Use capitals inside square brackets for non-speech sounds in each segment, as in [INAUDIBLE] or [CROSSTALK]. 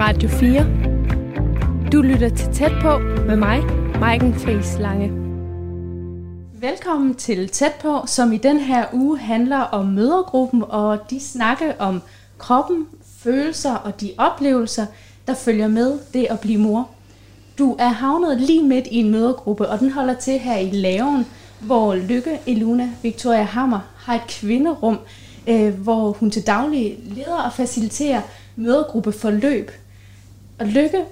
Radio 4. Du lytter til Tæt på med mig, Maiken Friis Lange. Velkommen til Tæt på, som i den her uge handler om mødergruppen og de snakke om kroppen, følelser og de oplevelser, der følger med det at blive mor. Du er havnet lige midt i en mødergruppe, og den holder til her i Laven, hvor Lykke Eluna Victoria Hammer har et kvinderum, øh, hvor hun til daglig leder og faciliterer mødergruppeforløb. Og Lykke,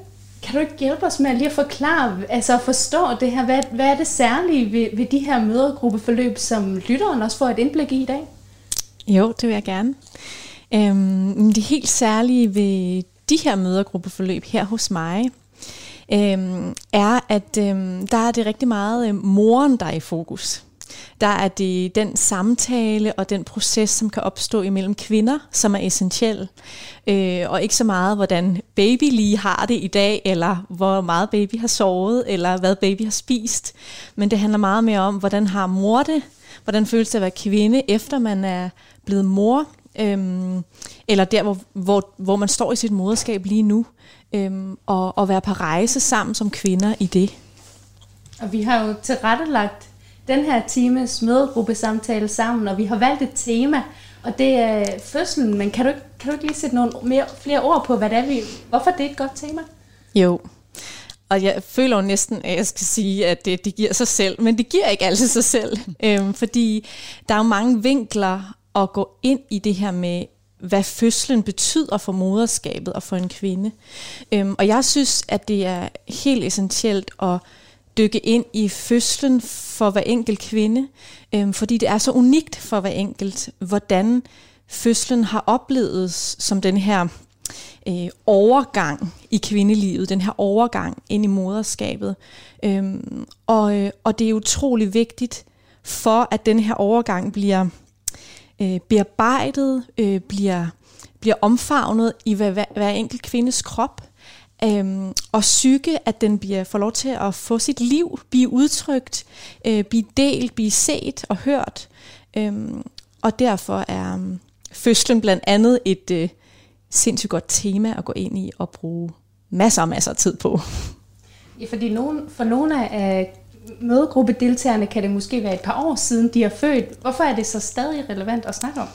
kan du ikke hjælpe os med at lige at forklare, altså at forstå det her? Hvad, hvad er det særlige ved, ved de her mødergruppeforløb, som lytteren også får et indblik i i dag? Jo, det vil jeg gerne. Øhm, det helt særlige ved de her mødergruppeforløb her hos mig, øhm, er, at øhm, der er det rigtig meget øhm, moren, der er i fokus. Der er det den samtale og den proces, som kan opstå imellem kvinder, som er essentiel. Øh, og ikke så meget, hvordan baby lige har det i dag, eller hvor meget baby har sovet, eller hvad baby har spist. Men det handler meget mere om, hvordan har mor det? Hvordan føles det at være kvinde, efter man er blevet mor? Øhm, eller der, hvor, hvor, hvor man står i sit moderskab lige nu, øhm, og, og være på rejse sammen som kvinder i det. Og vi har jo tilrettelagt den her times mødegruppesamtale sammen, og vi har valgt et tema, og det er fødslen. Men kan du, kan du ikke lige sætte nogle mere, flere ord på, hvad det er, vi, hvorfor det er et godt tema? Jo, og jeg føler jo næsten, at jeg skal sige, at det, det giver sig selv, men det giver ikke altid sig selv, øhm, fordi der er jo mange vinkler at gå ind i det her med, hvad fødslen betyder for moderskabet og for en kvinde. Øhm, og jeg synes, at det er helt essentielt at dykke ind i fødslen for hver enkelt kvinde, øh, fordi det er så unikt for hver enkelt, hvordan fødslen har oplevet som den her øh, overgang i kvindelivet, den her overgang ind i moderskabet. Øhm, og, øh, og det er utrolig vigtigt for, at den her overgang bliver øh, bearbejdet, øh, bliver, bliver omfavnet i hver, hver, hver enkelt kvindes krop, øhm, og psyke, at den bliver, får lov til at få sit liv, blive udtrykt, øh, blive delt, blive set og hørt. Øhm, og derfor er um, fødslen blandt andet et øh, sindssygt godt tema at gå ind i og bruge masser og masser af tid på. Ja, fordi nogen, for nogle af mødegruppedeltagerne kan det måske være et par år siden, de har født. Hvorfor er det så stadig relevant at snakke om?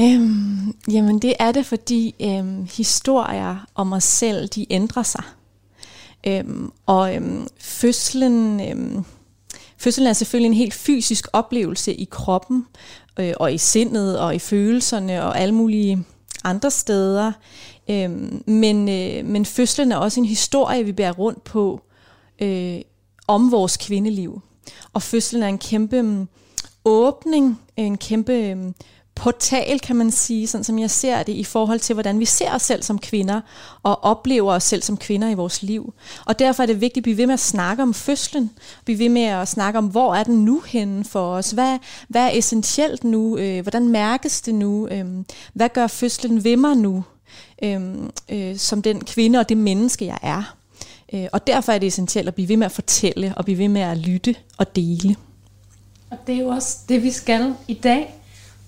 Øhm, jamen det er det, fordi øhm, historier om os selv, de ændrer sig. Øhm, og øhm, fødslen, øhm, fødslen er selvfølgelig en helt fysisk oplevelse i kroppen, øh, og i sindet, og i følelserne, og alle mulige andre steder. Øhm, men, øh, men fødslen er også en historie, vi bærer rundt på øh, om vores kvindeliv. Og fødslen er en kæmpe øhm, åbning, en kæmpe øhm, portal, kan man sige, sådan som jeg ser det, i forhold til, hvordan vi ser os selv som kvinder, og oplever os selv som kvinder i vores liv. Og derfor er det vigtigt at blive ved med at snakke om fødslen, blive ved med at snakke om, hvor er den nu henne for os, hvad, hvad er essentielt nu, øh, hvordan mærkes det nu, øh, hvad gør fødslen ved mig nu, øh, øh, som den kvinde og det menneske, jeg er. Øh, og derfor er det essentielt at blive ved med at fortælle, og blive ved med at lytte og dele. Og det er jo også det, vi skal i dag.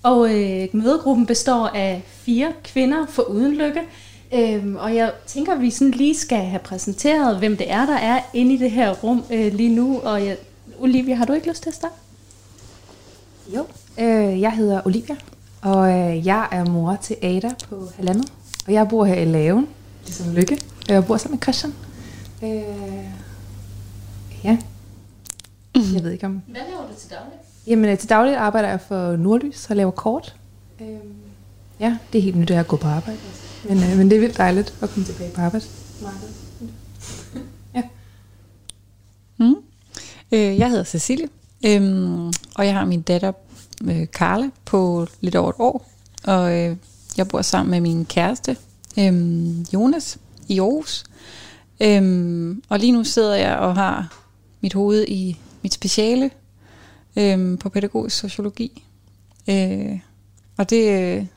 Og øh, mødegruppen består af fire kvinder for uden lykke. Øhm, og jeg tænker, at vi sådan lige skal have præsenteret, hvem det er, der er inde i det her rum øh, lige nu. Og jeg, Olivia, har du ikke lyst til at starte? Jo, øh, jeg hedder Olivia, og øh, jeg er mor til Ada på halvandet. Og jeg bor her i Laven, ligesom Lykke. Og jeg bor sammen med Christian. Øh, ja. Jeg ved ikke om... Hvad laver du til daglig? Jamen, øh, til dagligt arbejder jeg for Nordlys og laver kort. Øh, ja, det er helt nyt, at jeg går på arbejde. Men, øh, men det er vildt dejligt at komme tilbage på arbejde. [LAUGHS] ja. Mm. Øh, jeg hedder Cecilie, øhm, og jeg har min datter øh, på lidt over et år. Og øh, jeg bor sammen med min kæreste, øh, Jonas, i Aarhus. Øhm, og lige nu sidder jeg og har mit hoved i mit speciale øhm, på pædagogisk sociologi. Øh, og det,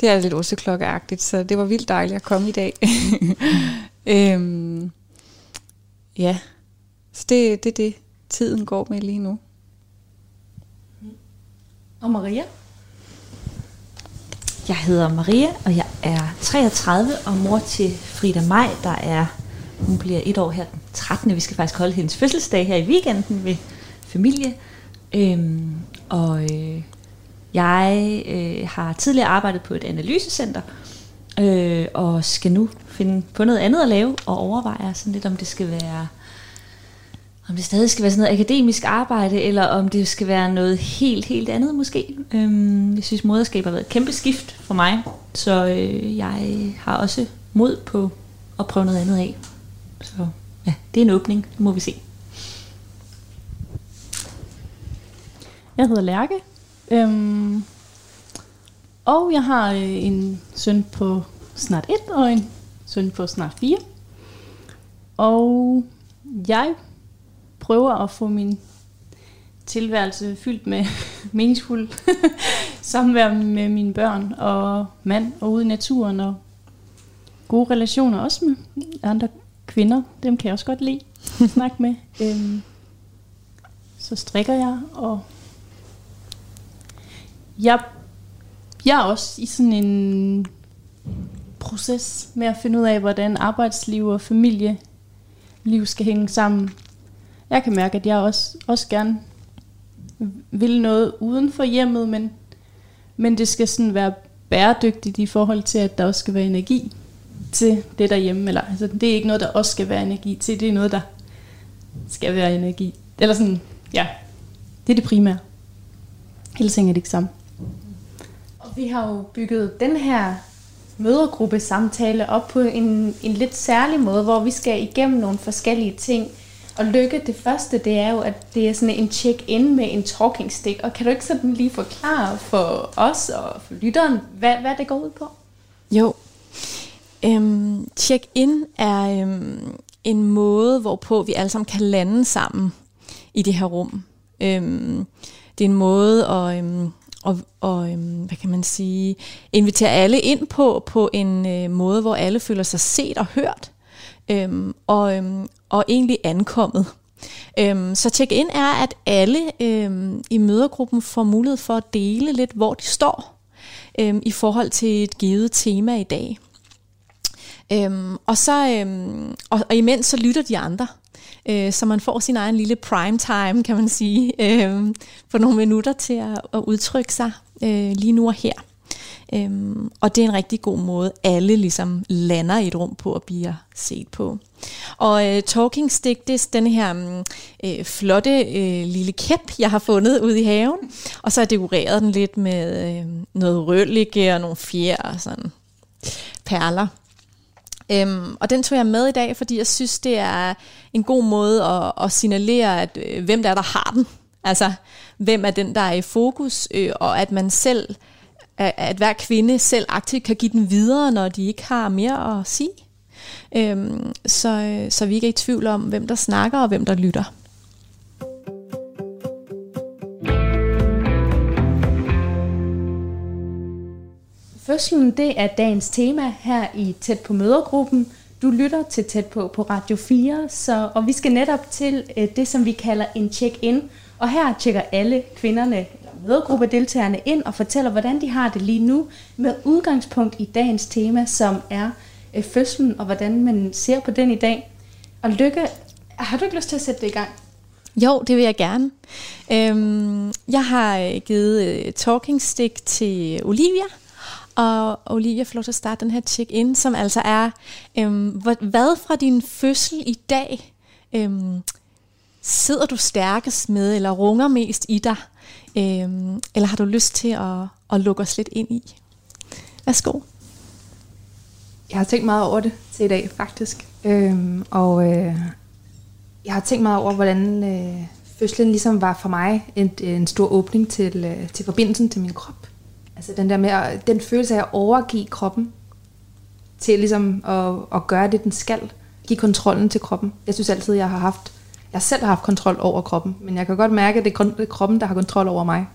det er lidt osseklokkeagtigt, så det var vildt dejligt at komme i dag. [LAUGHS] øhm, ja, så det, det er det, tiden går med lige nu. Og Maria? Jeg hedder Maria, og jeg er 33 og mor til Frida Maj, der er, hun bliver et år her den 13. Vi skal faktisk holde hendes fødselsdag her i weekenden ved familie. Øhm, og øh, jeg øh, har tidligere arbejdet på et analysecenter, øh, og skal nu finde på noget andet at lave, og overvejer sådan lidt, om det skal være om det stadig skal være sådan noget akademisk arbejde, eller om det skal være noget helt, helt andet måske. Øhm, jeg synes, moderskab har været et kæmpe skift for mig, så øh, jeg har også mod på at prøve noget andet af. Så ja, det er en åbning, det må vi se. Jeg hedder Lærke, øhm, og jeg har øh, en søn på snart et og en søn på snart fire. Og jeg prøver at få min tilværelse fyldt med [LAUGHS] meningsfuld [LAUGHS] samvær med mine børn og mand og ude i naturen og gode relationer også med andre kvinder. Dem kan jeg også godt lide at snakke med. Øhm, så strikker jeg, og jeg, jeg er også i sådan en proces med at finde ud af, hvordan arbejdsliv og familieliv skal hænge sammen jeg kan mærke, at jeg også, også gerne vil noget uden for hjemmet, men, men det skal sådan være bæredygtigt i forhold til, at der også skal være energi til det derhjemme. Eller, altså, det er ikke noget, der også skal være energi til, det er noget, der skal være energi. Eller sådan, ja, det er det primære. Ellers hænger det ikke sammen. Vi har jo bygget den her mødergruppe samtale op på en, en lidt særlig måde, hvor vi skal igennem nogle forskellige ting, og lykke, det første, det er jo, at det er sådan en check-in med en talking stick. Og kan du ikke sådan lige forklare for os og for lytteren, hvad, hvad det går ud på? Jo. Øhm, check-in er øhm, en måde, hvorpå vi alle sammen kan lande sammen i det her rum. Øhm, det er en måde at, øhm, og, og øhm, hvad kan man sige, invitere alle ind på, på en øh, måde, hvor alle føler sig set og hørt øhm, og, øhm, og egentlig ankommet. Øhm, så check-in er, at alle øhm, i mødergruppen får mulighed for at dele lidt, hvor de står øhm, i forhold til et givet tema i dag. Øhm, og, så, øhm, og, og imens så lytter de andre, øh, så man får sin egen lille prime time, kan man sige, øh, for nogle minutter til at, at udtrykke sig øh, lige nu og her. Øhm, og det er en rigtig god måde, alle ligesom lander i et rum på at blive set på. Og øh, Talking Stick, det er den her mm, øh, flotte øh, lille kæp, jeg har fundet ude i haven. Og så har jeg dekoreret den lidt med øh, noget rødlige og nogle fjer og sådan perler. Øhm, og den tog jeg med i dag, fordi jeg synes, det er en god måde at, at signalere, at øh, hvem der er, der har den. Altså, hvem er den, der er i fokus, øh, og at man selv at hver kvinde selv aktivt kan give den videre, når de ikke har mere at sige. Øhm, så, øh, så vi ikke er i tvivl om, hvem der snakker og hvem der lytter. Fødslen, det er dagens tema her i Tæt på mødergruppen. Du lytter til Tæt på på Radio 4, så, og vi skal netop til øh, det, som vi kalder en check-in. Og her tjekker alle kvinderne mødergruppedeltagerne ind og fortæller, hvordan de har det lige nu, med udgangspunkt i dagens tema, som er øh, fødslen, og hvordan man ser på den i dag. Og Lykke, har du ikke lyst til at sætte det i gang? Jo, det vil jeg gerne. Øhm, jeg har øh, givet øh, talking stick til Olivia, og Olivia får lov til at starte den her check-in, som altså er, øhm, hvad fra din fødsel i dag øhm, sidder du stærkest med, eller runger mest i dig? Øhm, eller har du lyst til at, at lukke os lidt ind i? Værsgo. Jeg har tænkt meget over det til i dag, faktisk. Øhm, og øh, jeg har tænkt meget over, hvordan øh, fødslen ligesom var for mig en, en stor åbning til, øh, til forbindelsen til min krop. Altså den der med at, den følelse af at overgive kroppen til ligesom at, at gøre det, den skal. Give kontrollen til kroppen. Jeg synes altid, jeg har haft jeg selv har haft kontrol over kroppen, men jeg kan godt mærke, at det er kroppen, der har kontrol over mig.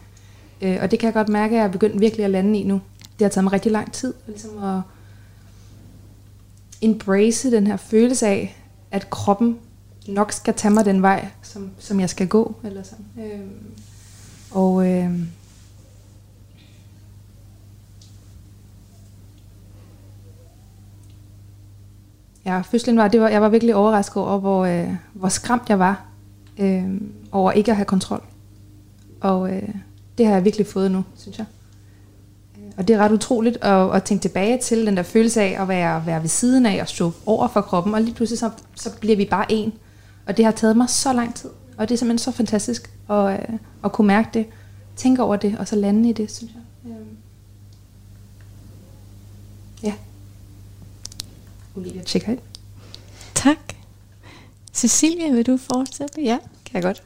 Øh, og det kan jeg godt mærke, at jeg er begyndt virkelig at lande i nu. Det har taget mig rigtig lang tid, ligesom at embrace den her følelse af, at kroppen nok skal tage mig den vej, som, som jeg skal gå. Eller sådan. Øh, og øh, ja, fødslen var, det var, jeg var virkelig overrasket over, hvor, øh, hvor skræmt jeg var øh, over ikke at have kontrol. Og øh, det har jeg virkelig fået nu, synes jeg. Øh, og det er ret utroligt at, at tænke tilbage til den der følelse af at være, være ved siden af og stå over for kroppen, og lige pludselig så, så bliver vi bare en. Og det har taget mig så lang tid, og det er simpelthen så fantastisk at, øh, at kunne mærke det, tænke over det, og så lande i det, synes jeg. Øh. Ja. Olivia tjekker ind. Tak. Cecilia, vil du fortsætte? Ja, kan jeg godt.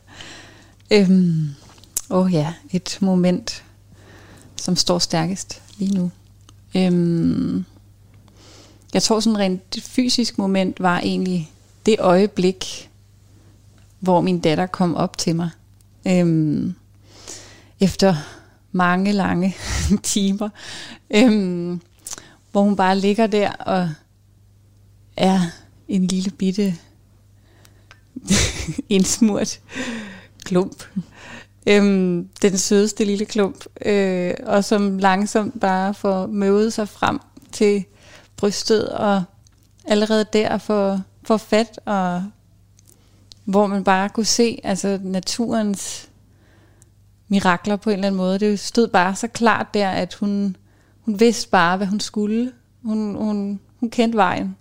Øhm, åh ja, et moment, som står stærkest lige nu. Øhm, jeg tror sådan rent fysisk moment var egentlig det øjeblik, hvor min datter kom op til mig. Øhm, efter mange lange [LAUGHS] timer. Øhm, hvor hun bare ligger der og er en lille bitte [LAUGHS] indsmurt klump. Øhm, den sødeste lille klump, øh, og som langsomt bare får møvet sig frem til brystet, og allerede der får, får fat, og hvor man bare kunne se altså naturens mirakler på en eller anden måde. Det stod bare så klart der, at hun, hun vidste bare, hvad hun skulle. Hun, hun, hun kendte vejen.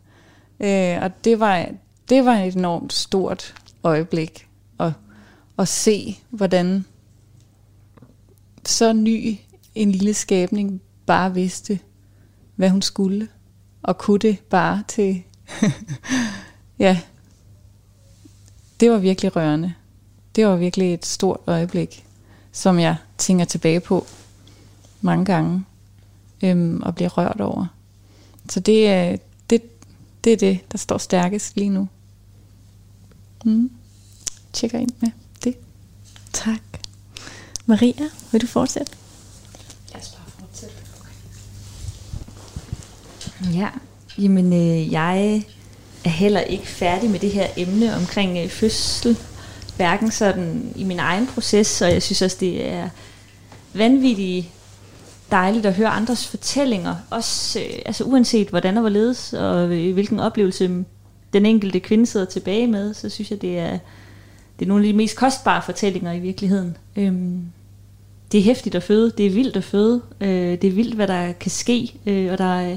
Øh, og det var, det var et enormt stort øjeblik at, at se, hvordan så ny en lille skabning bare vidste, hvad hun skulle, og kunne det bare til, [LAUGHS] ja, det var virkelig rørende. Det var virkelig et stort øjeblik, som jeg tænker tilbage på mange gange, øhm, og bliver rørt over. Så det øh, det, er det, der står stærkest lige nu. Mm. Tjekker ind med det. Tak. Maria, vil du fortsætte? Lad os bare fortsætte. Ja, jamen øh, jeg er heller ikke færdig med det her emne omkring øh, fødsel, hverken sådan i min egen proces, og jeg synes også, det er vanvittigt dejligt at høre andres fortællinger, også øh, altså uanset hvordan og hvorledes, og øh, hvilken oplevelse den enkelte kvinde sidder tilbage med, så synes jeg, det er, det er nogle af de mest kostbare fortællinger i virkeligheden. Øhm, det er hæftigt at føde, det er vildt at føde, øh, det er vildt, hvad der kan ske, øh, og der er,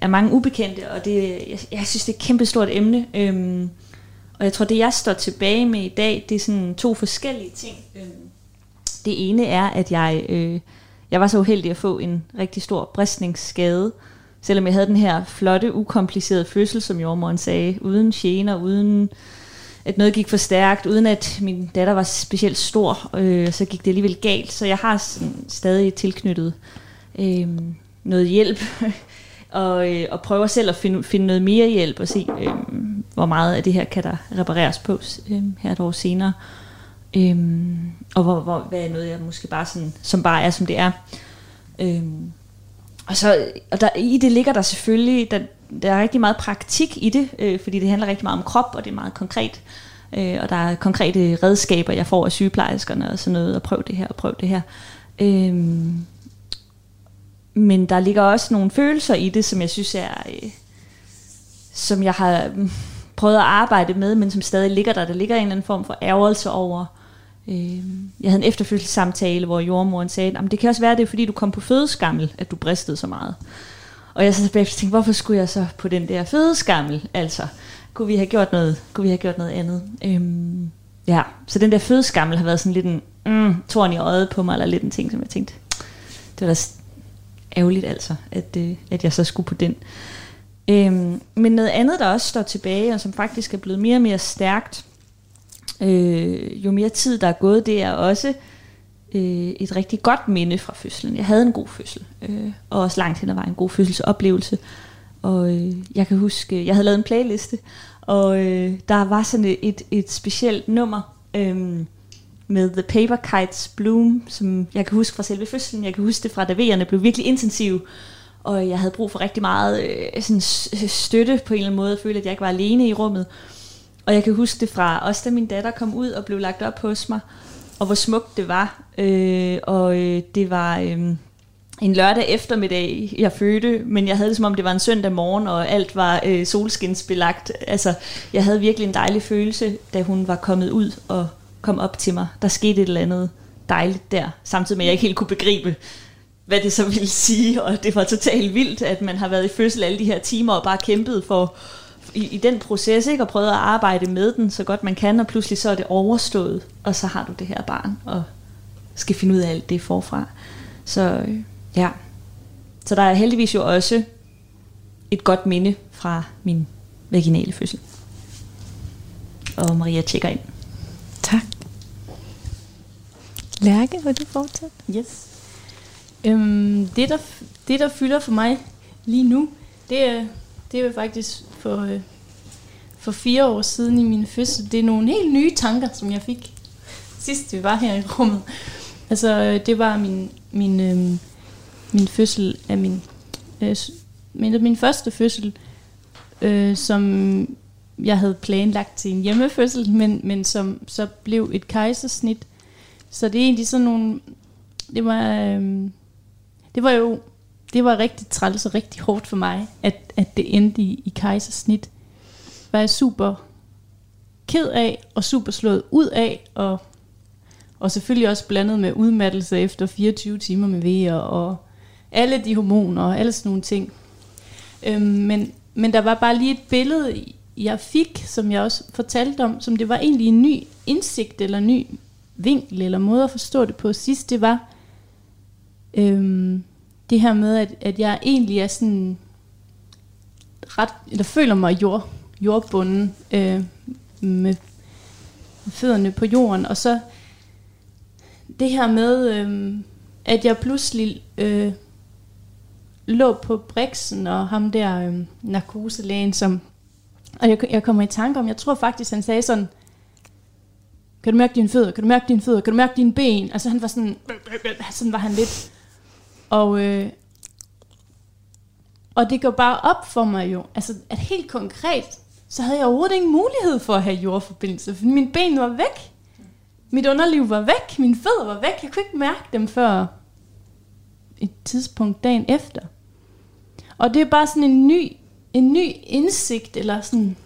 er mange ubekendte, og det, jeg, jeg synes, det er et kæmpestort emne. Øhm, og jeg tror, det jeg står tilbage med i dag, det er sådan to forskellige ting. Øhm, det ene er, at jeg, øh, jeg var så uheldig at få en rigtig stor bristningsskade, selvom jeg havde den her flotte, ukomplicerede fødsel, som jordmoren sagde, uden gener, uden at noget gik for stærkt, uden at min datter var specielt stor, øh, så gik det alligevel galt. Så jeg har sådan stadig tilknyttet øh, noget hjælp, [LAUGHS] og, øh, og prøver selv at finde, finde noget mere hjælp og se, øh, hvor meget af det her kan der repareres på øh, her et år senere. Øh, Øhm, og hvor, hvor, hvad er noget, jeg måske bare sådan, som bare er, som det er. Øhm, og, så, og der, i det ligger der selvfølgelig, der, der er rigtig meget praktik i det, øh, fordi det handler rigtig meget om krop, og det er meget konkret. Øh, og der er konkrete redskaber, jeg får af sygeplejerskerne og sådan noget, og prøv det her, og prøv det her. Øhm, men der ligger også nogle følelser i det, som jeg synes er, øh, som jeg har mm, prøvet at arbejde med, men som stadig ligger der. Der ligger en eller anden form for ærgelse over, øh, jeg havde en efterfølgelsessamtale, hvor jordmoren sagde, at det kan også være, det er fordi, du kom på fødeskammel, at du bristede så meget. Og jeg så tilbage og tænkte, hvorfor skulle jeg så på den der fødeskammel? Altså, kunne vi have gjort noget, kunne vi have gjort noget andet? Øhm, ja, så den der fødeskammel har været sådan lidt en mm, torn i øjet på mig, eller lidt en ting, som jeg tænkte, det var da ærgerligt altså, at, øh, at jeg så skulle på den. Øhm, men noget andet, der også står tilbage, og som faktisk er blevet mere og mere stærkt, øh, jo mere tid der er gået, det er også øh, et rigtig godt minde fra fødslen. Jeg havde en god fødsel, øh, og også langt hen ad vejen en god fødselsoplevelse. Og øh, jeg kan huske, jeg havde lavet en playliste, og øh, der var sådan et, et specielt nummer øh, med The Paper Kites Bloom, som jeg kan huske fra selve fødslen. Jeg kan huske det fra, da V'erne blev virkelig intensive, og jeg havde brug for rigtig meget øh, sådan støtte på en eller anden måde, at føle, at jeg ikke var alene i rummet. Og jeg kan huske det fra også da min datter kom ud og blev lagt op hos mig, og hvor smukt det var. Øh, og øh, det var... Øh, en lørdag eftermiddag, jeg fødte, men jeg havde det som om, det var en søndag morgen, og alt var øh, solskinsbelagt. Altså, jeg havde virkelig en dejlig følelse, da hun var kommet ud og kom op til mig. Der skete et eller andet dejligt der, samtidig med, at jeg ikke helt kunne begribe, hvad det så ville sige, og det var totalt vildt, at man har været i fødsel alle de her timer og bare kæmpet for i, i den proces, ikke? og prøvet at arbejde med den så godt man kan, og pludselig så er det overstået, og så har du det her barn, og skal finde ud af alt det forfra. Så øh, ja, så der er heldigvis jo også et godt minde fra min vaginale fødsel. Og Maria tjekker ind. Tak. Lærke, vil du fortsætte? Yes. Øhm, det, der, det, der fylder for mig lige nu, det er, det var faktisk for, øh, for fire år siden i min fødsel. Det er nogle helt nye tanker, som jeg fik sidst vi var her i rummet. Altså, øh, det var min, min, øh, min fødsel af min, øh, min, min første fødsel, øh, som jeg havde planlagt til en hjemmefødsel, men, men som så blev et kejsersnit. Så det er egentlig sådan nogle, det var, øh, det var jo, det var rigtig træls og rigtig hårdt for mig, at, at det endte i, i kejsersnit. Var jeg super ked af, og super slået ud af, og, og selvfølgelig også blandet med udmattelse efter 24 timer med vejer, og alle de hormoner og alle sådan nogle ting. Øhm, men, men der var bare lige et billede, jeg fik, som jeg også fortalte om, som det var egentlig en ny indsigt, eller en ny vinkel, eller måde at forstå det på sidst, det var øhm, det her med, at, at jeg egentlig er sådan ret, eller føler mig jord, jordbunden øh, med fødderne på jorden, og så det her med, øh, at jeg pludselig øh, lå på Brixen, og ham der øh, narkoselægen, som, og jeg, jeg kommer i tanke om, jeg tror faktisk, han sagde sådan, kan du mærke dine fødder, kan du mærke dine fødder, kan du mærke dine ben? Altså han var sådan, sådan var han lidt. Og, øh, og det går bare op for mig jo, altså at helt konkret, så havde jeg overhovedet ingen mulighed for at have jordforbindelse, for mine ben var væk. Mit underliv var væk, mine fødder var væk, jeg kunne ikke mærke dem før et tidspunkt dagen efter. Og det er bare sådan en ny, en ny indsigt, eller sådan,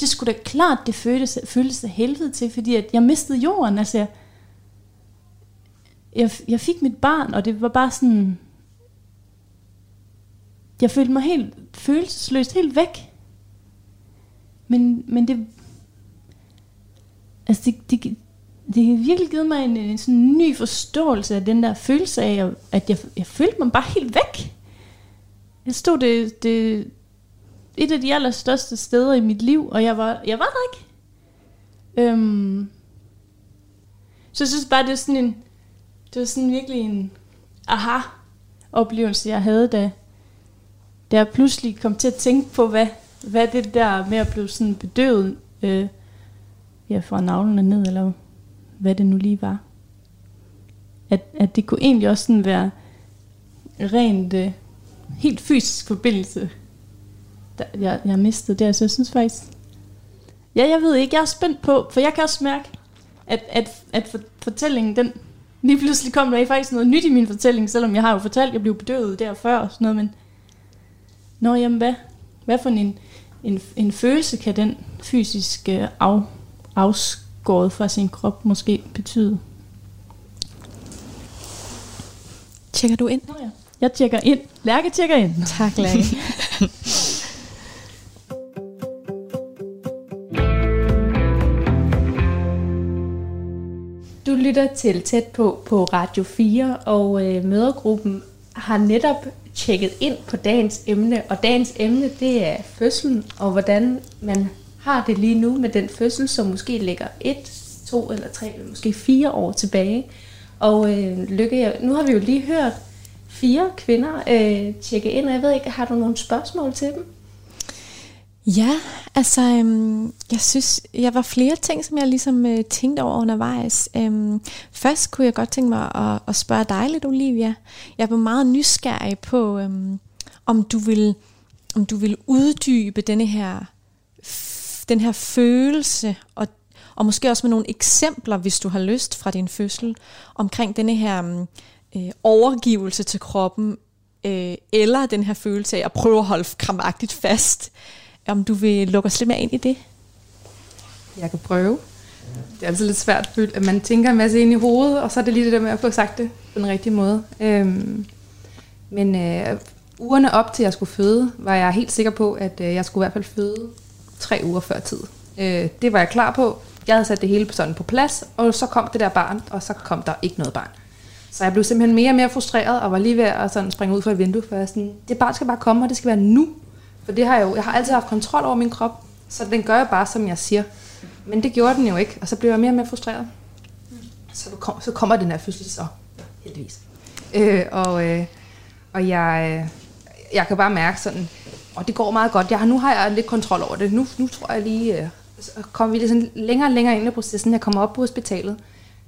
det skulle da klart, det føltes, føltes af helvede til, fordi at jeg mistede jorden, altså jeg, jeg, jeg fik mit barn, og det var bare sådan, jeg følte mig helt følelsesløst, helt væk. Men, men det, altså det, det, det har virkelig givet mig en, en sådan ny forståelse af den der følelse af, at jeg, jeg følte mig bare helt væk. Jeg stod det, det, et af de allerstørste steder i mit liv, og jeg var, jeg var der ikke. Øhm, så jeg synes bare, det er sådan en, det var sådan virkelig en aha-oplevelse, jeg havde, da, da jeg pludselig kom til at tænke på, hvad, hvad det der med at blive sådan bedøvet øh, ja, fra navlene ned, eller hvad det nu lige var. At, at det kunne egentlig også sådan være rent øh, helt fysisk forbindelse, der, jeg, jeg mistede der. Så jeg synes faktisk, ja, jeg ved ikke, jeg er spændt på, for jeg kan også mærke, at, at, at fortællingen, den lige pludselig kom der faktisk noget nyt i min fortælling, selvom jeg har jo fortalt, at jeg blev bedøvet der før og sådan noget, men Nå, jamen hvad, hvad for en, en, en følelse kan den fysiske af, afskåret fra sin krop måske betyde? Tjekker du ind? Nå ja. Jeg tjekker ind. Lærke tjekker ind. Tak, Lærke. [LAUGHS] lytter til Tæt på på Radio 4, og øh, mødergruppen har netop tjekket ind på dagens emne, og dagens emne det er fødslen, og hvordan man har det lige nu med den fødsel, som måske ligger et, to eller tre, eller måske fire år tilbage. Og øh, Lykke, nu har vi jo lige hørt fire kvinder øh, tjekke ind, og jeg ved ikke, har du nogle spørgsmål til dem? Ja, altså, øhm, jeg synes, jeg var flere ting, som jeg ligesom øh, tænkte over undervejs. Øhm, først kunne jeg godt tænke mig at, at spørge dig lidt, Olivia. Jeg var meget nysgerrig på, øhm, om du vil, om du vil uddybe denne her, den her følelse, og, og måske også med nogle eksempler, hvis du har lyst fra din fødsel, omkring denne her øhm, øh, overgivelse til kroppen, øh, eller den her følelse af at prøve at holde krampagtigt fast. Om du vil lukke os lidt mere ind i det? Jeg kan prøve. Det er altid lidt svært, at man tænker en masse ind i hovedet, og så er det lige det der med at få sagt det på den rigtige måde. Øhm, men øh, ugerne op til jeg skulle føde, var jeg helt sikker på, at øh, jeg skulle i hvert fald føde tre uger før tid. Øh, det var jeg klar på. Jeg havde sat det hele sådan på plads, og så kom det der barn, og så kom der ikke noget barn. Så jeg blev simpelthen mere og mere frustreret, og var lige ved at sådan springe ud fra et vindue, for jeg sådan, det barn skal bare komme, og det skal være nu. For det har jeg jo, jeg har altid haft kontrol over min krop, så den gør jeg bare, som jeg siger. Men det gjorde den jo ikke, og så blev jeg mere og mere frustreret. Så, kom, så kommer den her fødsel så, heldigvis. Øh, og, øh, og jeg, jeg kan bare mærke sådan, og det går meget godt. Jeg, nu har jeg lidt kontrol over det. Nu, nu tror jeg lige, øh, så kommer vi lidt længere og længere ind i processen. Jeg kommer op på hospitalet,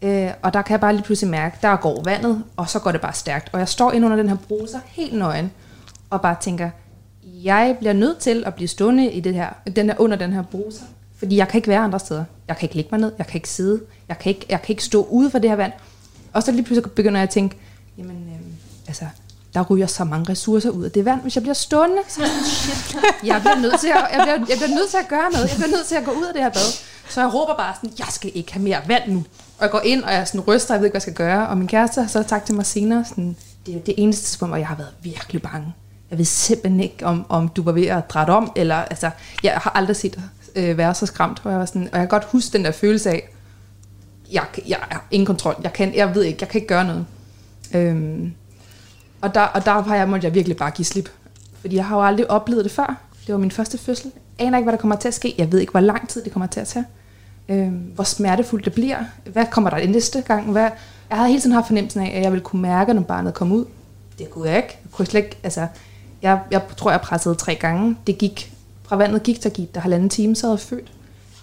øh, og der kan jeg bare lige pludselig mærke, der går vandet, og så går det bare stærkt. Og jeg står ind under den her bruser, helt nøgen, og bare tænker, jeg bliver nødt til at blive stående i det her, den her, under den her bruser, fordi jeg kan ikke være andre steder. Jeg kan ikke ligge mig ned, jeg kan ikke sidde, jeg kan ikke, jeg kan ikke stå ude for det her vand. Og så lige pludselig begynder jeg at tænke, jamen, øh, altså, der ryger så mange ressourcer ud af det vand. Hvis jeg bliver stående, så er shit, jeg bliver, nødt til at, jeg, bliver, jeg bliver nødt til at gøre noget. Jeg bliver nødt til at gå ud af det her bad. Så jeg råber bare sådan, jeg skal ikke have mere vand nu. Og jeg går ind, og jeg sådan ryster, jeg ved ikke, hvad jeg skal gøre. Og min kæreste har så sagt til mig senere, sådan, det er det eneste tidspunkt, hvor jeg har været virkelig bange. Jeg ved simpelthen ikke, om, om du var ved at drætte om, eller altså, jeg har aldrig set dig øh, være så skræmt. Og jeg, var sådan, og jeg kan godt huske den der følelse af, jeg, jeg har ingen kontrol. Jeg, kan, jeg ved ikke, jeg kan ikke gøre noget. Øhm, og der, og der har jeg, måtte jeg virkelig bare give slip. Fordi jeg har jo aldrig oplevet det før. Det var min første fødsel. Jeg aner ikke, hvad der kommer til at ske. Jeg ved ikke, hvor lang tid det kommer til at tage. Øhm, hvor smertefuldt det bliver. Hvad kommer der næste gang? Hvad? Jeg havde hele tiden haft fornemmelsen af, at jeg ville kunne mærke, når barnet kom ud. Det kunne jeg ikke. Jeg, kunne slet ikke altså, jeg, jeg tror, jeg pressede tre gange. Det gik. Fra vandet gik, der gik der halvanden time, så havde jeg født.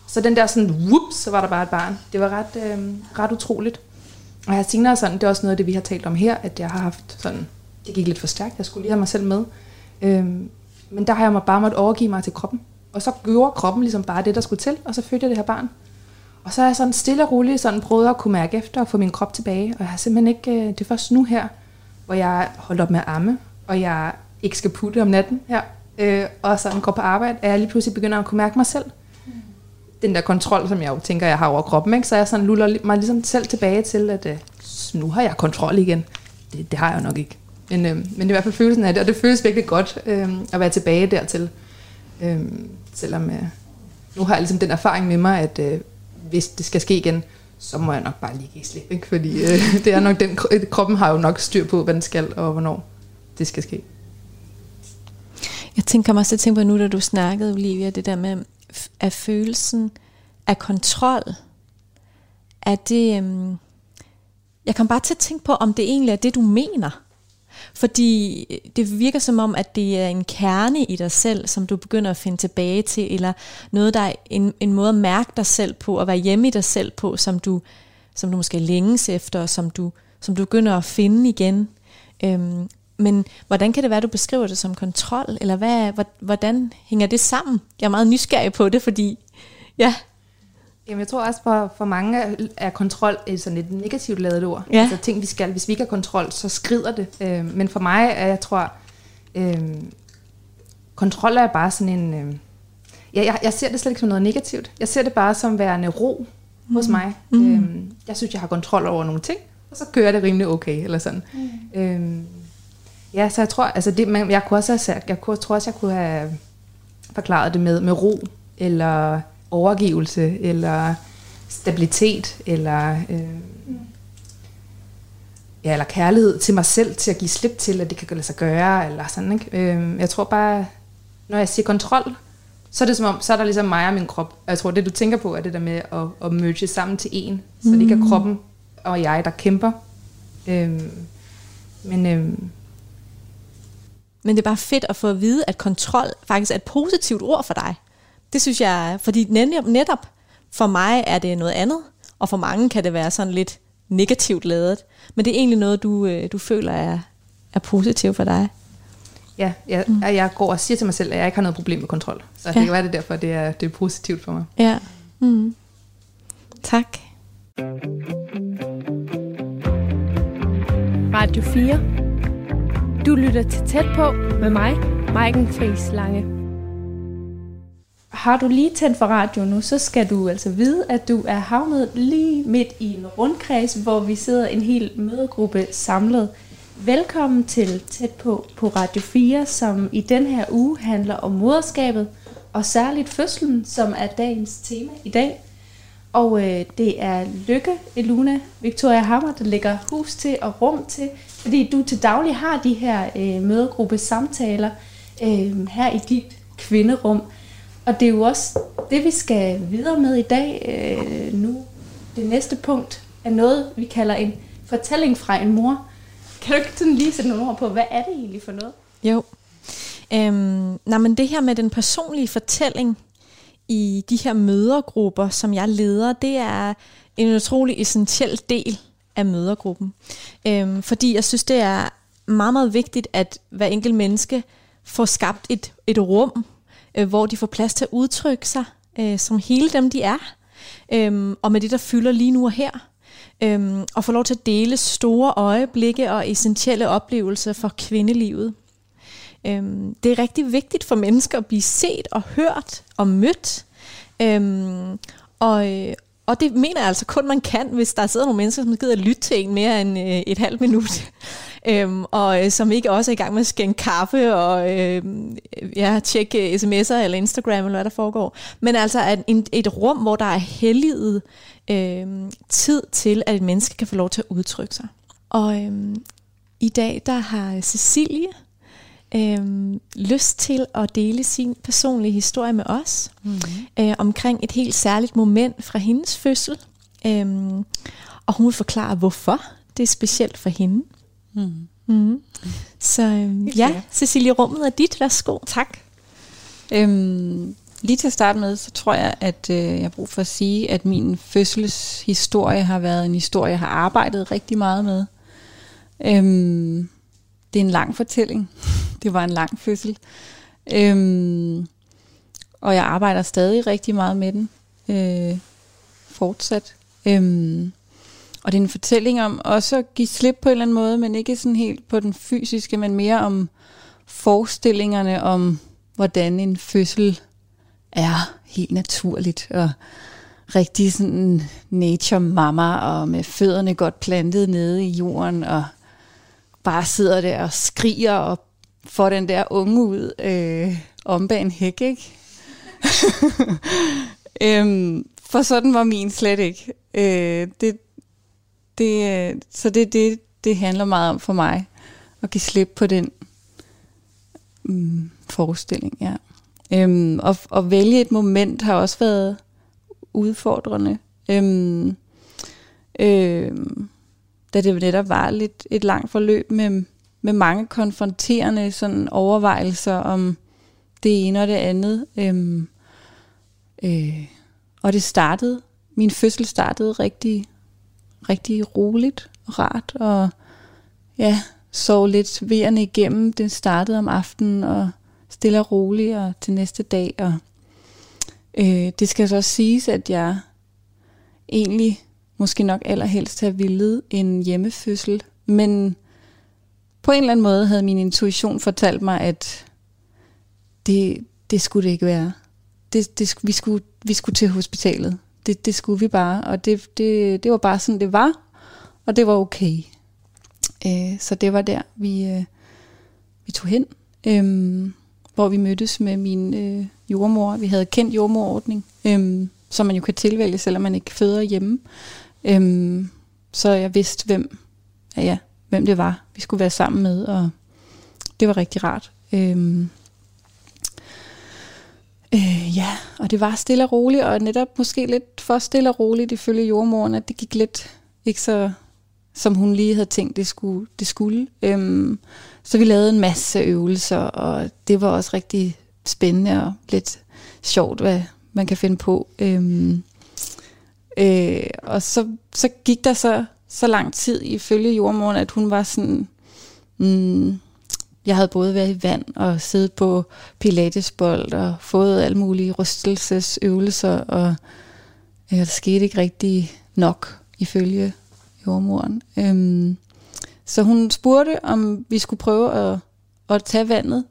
Så den der sådan, whoops, så var der bare et barn. Det var ret, øh, ret utroligt. Og jeg tænker senere sådan, det er også noget af det, vi har talt om her, at jeg har haft sådan det gik lidt for stærkt, jeg skulle lige have mig selv med. Øhm, men der har jeg bare måttet overgive mig til kroppen. Og så gjorde kroppen ligesom bare det, der skulle til, og så fødte jeg det her barn. Og så er jeg sådan stille og roligt sådan prøvet at kunne mærke efter og få min krop tilbage. Og jeg har simpelthen ikke, øh, det er først nu her, hvor jeg holdt op med at amme, og jeg ikke skal putte om natten her, øh, og sådan går på arbejde, at jeg lige pludselig begynder at kunne mærke mig selv. Mm. Den der kontrol, som jeg jo tænker, jeg har over kroppen, ikke? så jeg sådan luller mig ligesom selv tilbage til, at øh, nu har jeg kontrol igen. Det, det har jeg nok ikke. Men, øh, men det er i hvert fald følelsen af det, og det føles virkelig godt øh, at være tilbage dertil. Øh, selvom øh, nu har jeg ligesom den erfaring med mig, at øh, hvis det skal ske igen, så må jeg nok bare lige give slip, ikke? fordi øh, [LAUGHS] det er nok den, kroppen har jo nok styr på, hvad den skal, og hvornår det skal ske. Jeg tænker mig også at tænke på nu, da du snakkede, Olivia, det der med, at følelsen af kontrol, at det, øhm, jeg kan bare til at tænke på, om det egentlig er det, du mener. Fordi øh, det virker som om, at det er en kerne i dig selv, som du begynder at finde tilbage til, eller noget, der er en, en måde at mærke dig selv på, og være hjemme i dig selv på, som du, som du måske længes efter, og som du, som du begynder at finde igen. Øhm, men hvordan kan det være, at du beskriver det som kontrol, eller hvad, hvordan hænger det sammen? Jeg er meget nysgerrig på det, fordi ja, Jamen, jeg tror også, for, for mange er kontrol et sådan et negativt lavet ord. Ja. Altså ting, vi skal. Hvis vi ikke har kontrol, så skrider det. Øh, men for mig er, jeg tror, øh, kontrol er bare sådan en... Øh, ja, jeg, jeg ser det slet ikke som noget negativt. Jeg ser det bare som værende ro mm. hos mig. Mm. Øh, jeg synes, jeg har kontrol over nogle ting, og så kører det rimelig okay, eller sådan. Mm. Øh, ja, så jeg tror, altså det, man, jeg kunne også have jeg kunne, tror også, jeg kunne have forklaret det med, med ro, eller overgivelse, eller stabilitet, eller, øh, ja, eller kærlighed til mig selv, til at give slip til, at det kan lade sig gøre, eller sådan, ikke? Øh, jeg tror bare, når jeg siger kontrol, så er det som om, så er der ligesom mig og min krop. Jeg tror, det du tænker på, er det der med at, at merge sammen til en, så mm. det ikke er kroppen og jeg, der kæmper. Øh, men, øh, men det er bare fedt at få at vide, at kontrol faktisk er et positivt ord for dig. Det synes jeg, fordi netop for mig er det noget andet, og for mange kan det være sådan lidt negativt lavet. Men det er egentlig noget, du, øh, du føler er, er positivt for dig. Ja, jeg, mm. jeg går og siger til mig selv, at jeg ikke har noget problem med kontrol. Så ja. det kan være det derfor, det er, det er positivt for mig. Ja. Mm. Tak. Radio 4. Du lytter til tæt på med mig, Maiken Friis Lange. Har du lige tændt for radio nu, så skal du altså vide, at du er havnet lige midt i en rundkreds, hvor vi sidder en hel mødegruppe samlet. Velkommen til Tæt på på Radio 4, som i den her uge handler om moderskabet, og særligt fødslen, som er dagens tema i dag. Og øh, det er Lykke, Eluna, Victoria Hammer, der lægger hus til og rum til, fordi du til daglig har de her øh, mødergruppe samtaler øh, her i dit kvinderum. Og det er jo også det, vi skal videre med i dag. Øh, nu, det næste punkt er noget, vi kalder en fortælling fra en mor. Kan du ikke sådan lige sætte nogle ord på, hvad er det egentlig for noget? Jo. Øhm, nej, men det her med den personlige fortælling i de her mødergrupper, som jeg leder, det er en utrolig essentiel del af mødergruppen. Øhm, fordi jeg synes, det er meget, meget vigtigt, at hver enkelt menneske får skabt et, et rum, øh, hvor de får plads til at udtrykke sig øh, som hele dem, de er. Øhm, og med det, der fylder lige nu og her. Øhm, og få lov til at dele store øjeblikke og essentielle oplevelser for kvindelivet. Øhm, det er rigtig vigtigt for mennesker at blive set og hørt og mødt. Øhm, og, øh, og det mener jeg altså kun, man kan, hvis der sidder nogle mennesker, som gider at lytte til en mere end øh, et halvt minut. [LAUGHS] øhm, og øh, som ikke også er i gang med at skænke kaffe og øh, ja, tjekke øh, sms'er eller Instagram eller hvad der foregår. Men altså at en, et rum, hvor der er helliget øh, tid til, at et menneske kan få lov til at udtrykke sig. Og øh, i dag, der har Cecilie øh, lyst til at dele sin personlige historie med os mm-hmm. øh, omkring et helt særligt moment fra hendes fødsel. Øh, og hun vil forklare, hvorfor det er specielt for hende. Mm. Mm. Så øh, ja, Cecilie, rummet er dit. Værsgo. Tak. Øhm, lige til at starte med, så tror jeg, at øh, jeg har brug for at sige, at min fødselshistorie har været en historie, jeg har arbejdet rigtig meget med. Øhm, det er en lang fortælling. Det var en lang fødsel. Øhm, og jeg arbejder stadig rigtig meget med den. Øh, fortsat. Øhm, og det er en fortælling om også at give slip på en eller anden måde, men ikke sådan helt på den fysiske, men mere om forestillingerne om, hvordan en fødsel er helt naturligt, og rigtig sådan nature mama, og med fødderne godt plantet nede i jorden, og bare sidder der og skriger og får den der unge ud øh, om bag en hæk, ikke? [LAUGHS] øhm, for sådan var min slet ikke. Øh, det, det, øh, så det er det, det handler meget om for mig. At give slip på den mm, forestilling, ja. Øhm, og og vælge et moment har også været udfordrende. Øhm, øhm, da det netop var lidt et langt forløb med, med mange konfronterende sådan overvejelser om det ene og det andet. Øhm, øh, og det startede, min fødsel startede rigtig, rigtig roligt og rart, og ja, sov lidt vejerne igennem. Den startede om aftenen, og stille og roligt, og til næste dag. Og, øh, det skal så også siges, at jeg egentlig måske nok allerhelst have villet en hjemmefødsel, men på en eller anden måde havde min intuition fortalt mig, at det, det skulle det ikke være. Det, det, vi, skulle, vi skulle til hospitalet. Det, det skulle vi bare, og det, det, det var bare sådan, det var, og det var okay. Øh, så det var der, vi, øh, vi tog hen, øh, hvor vi mødtes med min øh, jordmor. Vi havde kendt jordmorordning, øh, som man jo kan tilvælge, selvom man ikke føder hjemme. Øhm, så jeg vidste, hvem, ja, hvem det var, vi skulle være sammen med, og det var rigtig rart. Øhm, øh, ja, og det var stille og roligt, og netop måske lidt for stille og roligt ifølge jordmoren, at det gik lidt ikke så, som hun lige havde tænkt, det skulle. Det skulle. Øhm, så vi lavede en masse øvelser, og det var også rigtig spændende og lidt sjovt, hvad man kan finde på. Øhm, øh, og så, så gik der så så lang tid ifølge jordmoren, at hun var sådan, mm, jeg havde både været i vand og siddet på pilatesbold og fået alle mulige rystelsesøvelser, og øh, ja, der skete ikke rigtig nok ifølge jordmoren. Øhm, så hun spurgte, om vi skulle prøve at, at tage vandet.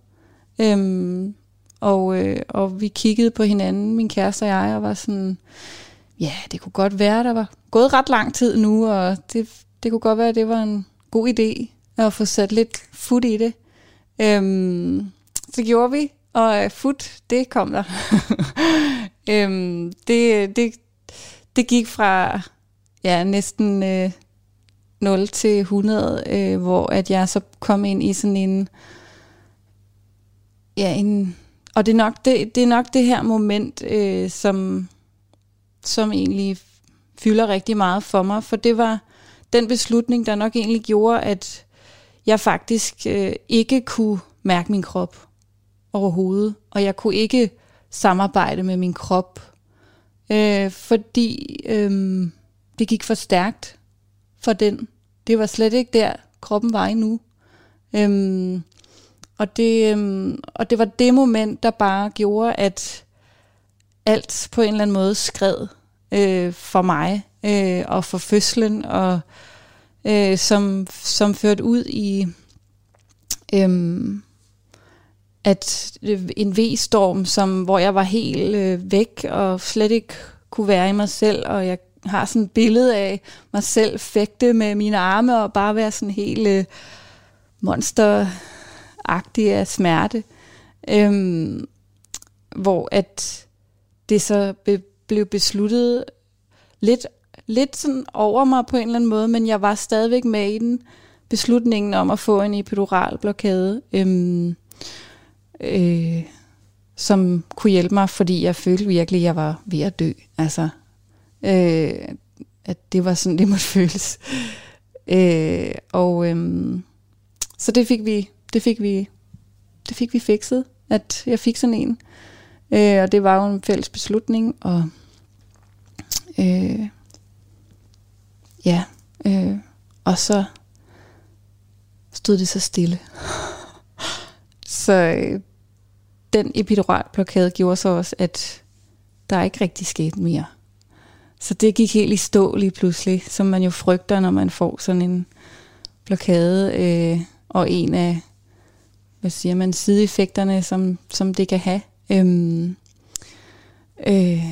Øhm, og, øh, og vi kiggede på hinanden, min kæreste og jeg, og var sådan, ja, det kunne godt være, der var gået ret lang tid nu, og det, det kunne godt være, at det var en god idé at få sat lidt fod i det. Øhm, så gjorde vi, og øh, fod, det kom der. [LAUGHS] øhm, det, det, det gik fra ja, næsten øh, 0 til 100, øh, hvor at jeg så kom ind i sådan en, ja, en, og det er nok det, det, er nok det her moment, øh, som, som egentlig fylder rigtig meget for mig, for det var den beslutning, der nok egentlig gjorde, at jeg faktisk øh, ikke kunne mærke min krop overhovedet, og jeg kunne ikke samarbejde med min krop, øh, fordi øh, det gik for stærkt for den. Det var slet ikke der, kroppen var endnu. Øh, og, det, øh, og det var det moment, der bare gjorde, at alt på en eller anden måde skred øh, for mig øh, og for fødslen, og øh, som, som førte ud i øhm, øh, at en V-storm, som, hvor jeg var helt øh, væk og slet ikke kunne være i mig selv, og jeg har sådan et billede af mig selv fægte med mine arme og bare være sådan helt øh, monsteragtig af smerte. Øhm, hvor at det så be, blev besluttet lidt, lidt sådan over mig på en eller anden måde, men jeg var stadigvæk med i den beslutningen om at få en epidural blokade. Øhm, øh, som kunne hjælpe mig, fordi jeg følte virkelig, at jeg var ved at dø. Altså, øh, at det var sådan, [LAUGHS] det måtte føles. Øh, og øhm, så det fik vi, det fik vi, det fik vi fikset, at jeg fik sådan en. Øh, og det var jo en fælles beslutning, og øh, ja, øh, og så stod det så stille. [LAUGHS] så øh, den epiduralblokade gjorde så også, at der ikke rigtig skete mere. Så det gik helt i stå lige pludselig, som man jo frygter, når man får sådan en blokade, øh, og en af, hvad siger man, sideeffekterne, som, som det kan have. Øhm, øh,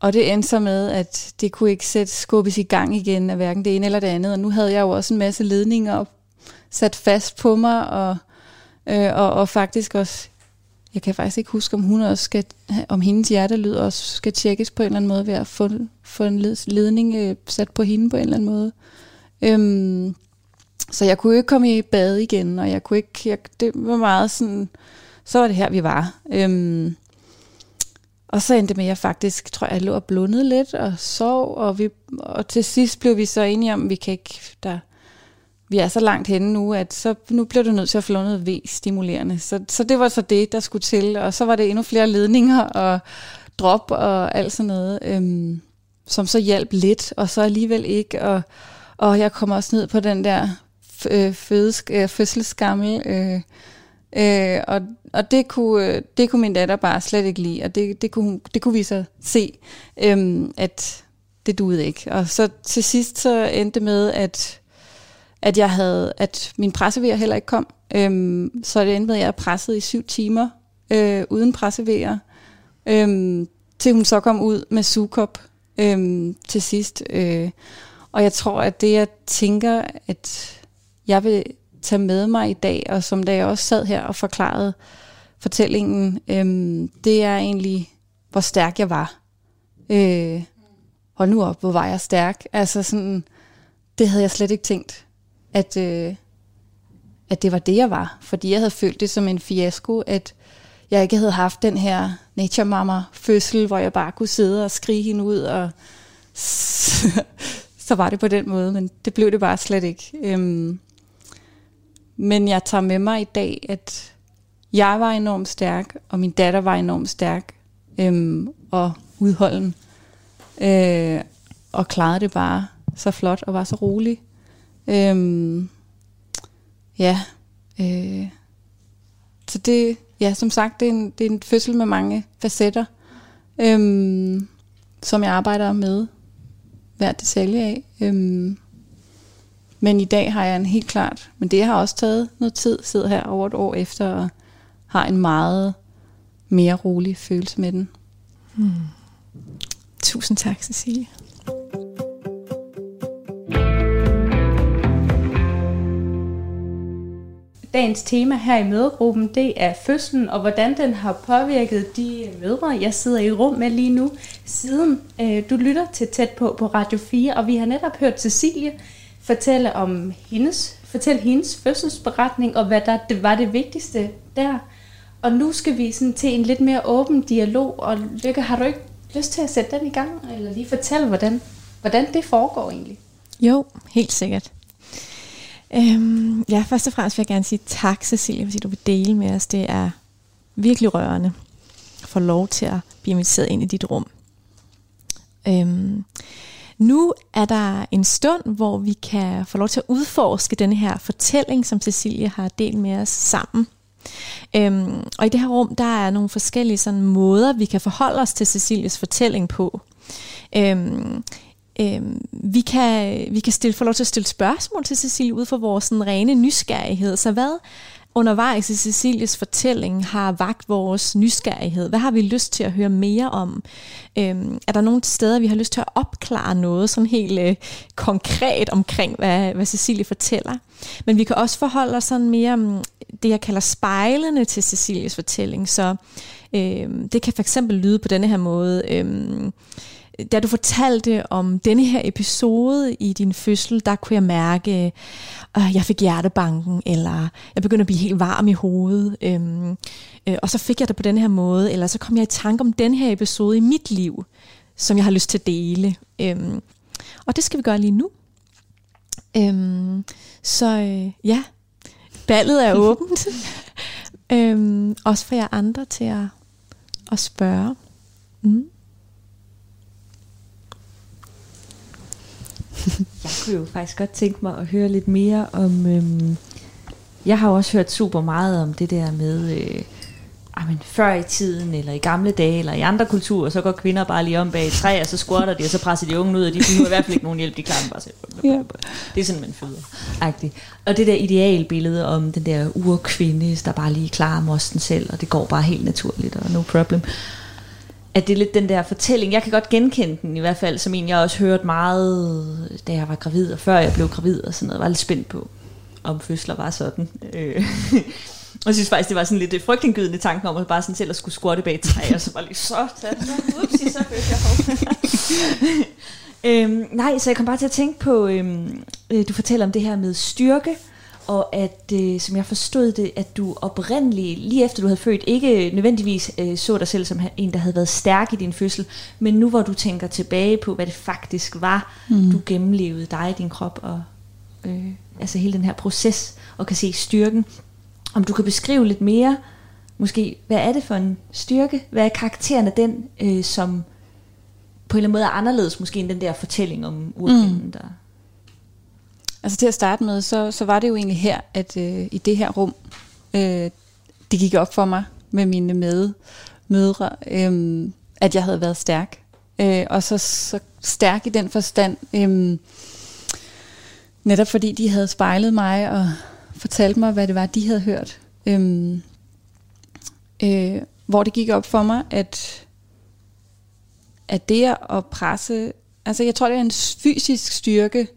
og det endte så med, at det kunne ikke sætte skubbes i gang igen af hverken det ene eller det andet. Og nu havde jeg jo også en masse ledninger sat fast på mig, og, øh, og, og faktisk også jeg kan faktisk ikke huske, om hun også skal, om hendes hjertelyd også skal tjekkes på en eller anden måde ved at få, få en ledning øh, sat på hende på en eller anden måde. Øhm, så jeg kunne ikke komme i bad igen, og jeg kunne ikke, jeg, det var meget sådan, så var det her, vi var. Øhm, og så endte det med, at jeg faktisk, tror jeg, lå og blundede lidt og sov, og, vi, og til sidst blev vi så enige om, at vi kan ikke, der, vi er så langt henne nu, at så, nu bliver du nødt til at få noget V-stimulerende. Så, så det var så det, der skulle til. Og så var det endnu flere ledninger og drop og alt sådan noget, øhm, som så hjalp lidt, og så alligevel ikke. Og, og jeg kommer også ned på den der øh, fødes, øh, fødselsgammel, øh, øh, og, og det kunne, øh, det kunne min datter bare slet ikke lide, og det, det, kunne, det kunne vi så se, øhm, at det duede ikke. Og så til sidst så endte med, at at jeg havde, at min pressevejer heller ikke kom. Øhm, så det endte med, at jeg pressede i syv timer øh, uden pressevejer, øhm, til hun så kom ud med sugekop øhm, til sidst. Øh, og jeg tror, at det jeg tænker, at jeg vil tage med mig i dag, og som da jeg også sad her og forklarede fortællingen, øhm, det er egentlig, hvor stærk jeg var. Øh, hold nu op, hvor var jeg stærk. Altså sådan, det havde jeg slet ikke tænkt at, øh, at det var det, jeg var. Fordi jeg havde følt det som en fiasko, at jeg ikke havde haft den her nature mama fødsel, hvor jeg bare kunne sidde og skrige hende ud, og [LAUGHS] så var det på den måde, men det blev det bare slet ikke. Øhm, men jeg tager med mig i dag, at jeg var enormt stærk, og min datter var enormt stærk, øhm, og udholden, øh, og klarede det bare så flot, og var så rolig. Øhm, ja. Øh, så det, ja, som sagt, det er en, det er en fødsel med mange facetter, øhm, som jeg arbejder med hver detalje af. Øhm, men i dag har jeg en helt klart, men det har også taget noget tid, sidder her over et år efter, og har en meget mere rolig følelse med den. Hmm. Tusind tak, Cecilie. Dagens tema her i mødegruppen, det er fødslen, og hvordan den har påvirket de mødre, jeg sidder i rum med lige nu, siden øh, du lytter til Tæt på på Radio 4, og vi har netop hørt Cecilie fortælle om hendes, fortælle hendes fødselsberetning, og hvad der det var det vigtigste der. Og nu skal vi sådan til en lidt mere åben dialog, og Lykke, har du ikke lyst til at sætte den i gang, eller lige fortælle, hvordan, hvordan det foregår egentlig? Jo, helt sikkert. Øhm, ja, først og fremmest vil jeg gerne sige tak, Cecilie, fordi du vil dele med os. Det er virkelig rørende at få lov til at blive inviteret ind i dit rum. Øhm, nu er der en stund, hvor vi kan få lov til at udforske den her fortælling, som Cecilie har delt med os sammen. Øhm, og i det her rum, der er nogle forskellige sådan, måder, vi kan forholde os til Cecilies fortælling på. Øhm, øhm, vi, kan, vi kan stille, få lov til at stille spørgsmål til Cecilie ud fra vores sådan, rene nysgerrighed. Så hvad undervejs i Cecilies fortælling har vagt vores nysgerrighed? Hvad har vi lyst til at høre mere om? Øhm, er der nogle steder, vi har lyst til at opklare noget sådan helt øh, konkret omkring, hvad, hvad Cecilie fortæller? Men vi kan også forholde os sådan mere mm, det, jeg kalder spejlene til Cecilies fortælling. Så øhm, det kan for eksempel lyde på denne her måde. Øhm, da du fortalte om denne her episode i din fødsel, der kunne jeg mærke, at jeg fik hjertebanken, eller jeg begyndte at blive helt varm i hovedet, øhm, øh, og så fik jeg det på den her måde, eller så kom jeg i tanke om den her episode i mit liv, som jeg har lyst til at dele. Øhm, og det skal vi gøre lige nu. Øhm, så øh, ja, ballet er [LAUGHS] åbent. øhm, også for jer andre til at, at spørge. Mm. [LAUGHS] jeg kunne jo faktisk godt tænke mig at høre lidt mere om... Øhm, jeg har jo også hørt super meget om det der med... Øh, men før i tiden, eller i gamle dage, eller i andre kulturer, så går kvinder bare lige om bag et træ, og så squatter de, og så presser de unge ud, og de får i hvert fald ikke nogen hjælp, de klarer bare selv. Yeah. Det er sådan, man føder. Agtigt. Og det der idealbillede om den der urkvinde, der bare lige klarer mosten selv, og det går bare helt naturligt, og no problem at det er lidt den der fortælling. Jeg kan godt genkende den i hvert fald, som en jeg også hørt meget, da jeg var gravid, og før jeg blev gravid og sådan noget. Jeg var lidt spændt på, om fødsler var sådan. Øh. Og [LAUGHS] jeg synes faktisk, det var sådan lidt frygtindgydende tanken om, at bare sådan selv at skulle squatte bag et træ, og så var lige så tæt. Upsi, så følte jeg [LAUGHS] øhm, Nej, så jeg kom bare til at tænke på, øhm, øh, du fortæller om det her med styrke, og at, øh, som jeg forstod det, at du oprindeligt, lige efter du havde født, ikke nødvendigvis øh, så dig selv som en, der havde været stærk i din fødsel, men nu hvor du tænker tilbage på, hvad det faktisk var, mm. du gennemlevede dig i din krop, og øh, altså hele den her proces, og kan se styrken. Om du kan beskrive lidt mere, måske, hvad er det for en styrke? Hvad er karakteren af den, øh, som på en eller anden måde er anderledes, måske end den der fortælling om urkvinden, mm. der Altså til at starte med, så, så var det jo egentlig her, at øh, i det her rum, øh, det gik op for mig med mine med, mødre, øh, at jeg havde været stærk. Øh, og så, så stærk i den forstand, øh, netop fordi de havde spejlet mig og fortalt mig, hvad det var, de havde hørt. Øh, øh, hvor det gik op for mig, at, at det at presse, altså jeg tror, det er en fysisk styrke,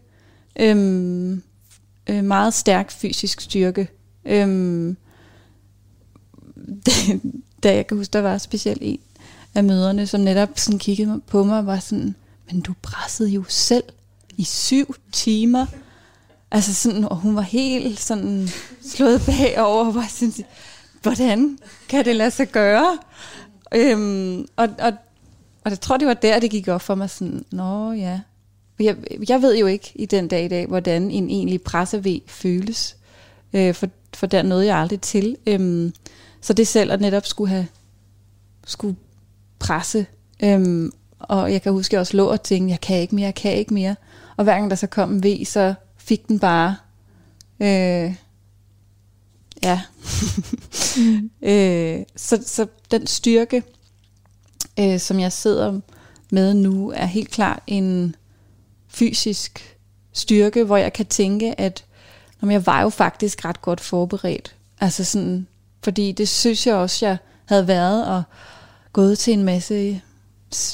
Øhm, øh, meget stærk fysisk styrke. Øhm, [LAUGHS] da jeg kan huske, der var specielt en af møderne, som netop sådan kiggede på mig og var sådan, men du pressede jo selv i syv timer. Altså sådan, og hun var helt sådan slået bagover og var sådan, hvordan kan det lade sig gøre? Øhm, og, og, og jeg tror, det var der, det gik op for mig sådan, nå ja, jeg, jeg ved jo ikke i den dag i dag, hvordan en egentlig pressevæg føles. Øh, for, for der nåede jeg aldrig til. Øhm, så det selv at netop skulle have skulle presse. Øhm, og jeg kan huske, at jeg også lå og tænkte, jeg kan ikke mere, jeg kan ikke mere. Og hver gang der så kom en V, så fik den bare... Øh, ja. mm. [LAUGHS] øh, så, så den styrke, øh, som jeg sidder med nu, er helt klart en fysisk styrke, hvor jeg kan tænke, at når jeg var jo faktisk ret godt forberedt. Altså sådan, fordi det synes jeg også, jeg havde været og gået til en masse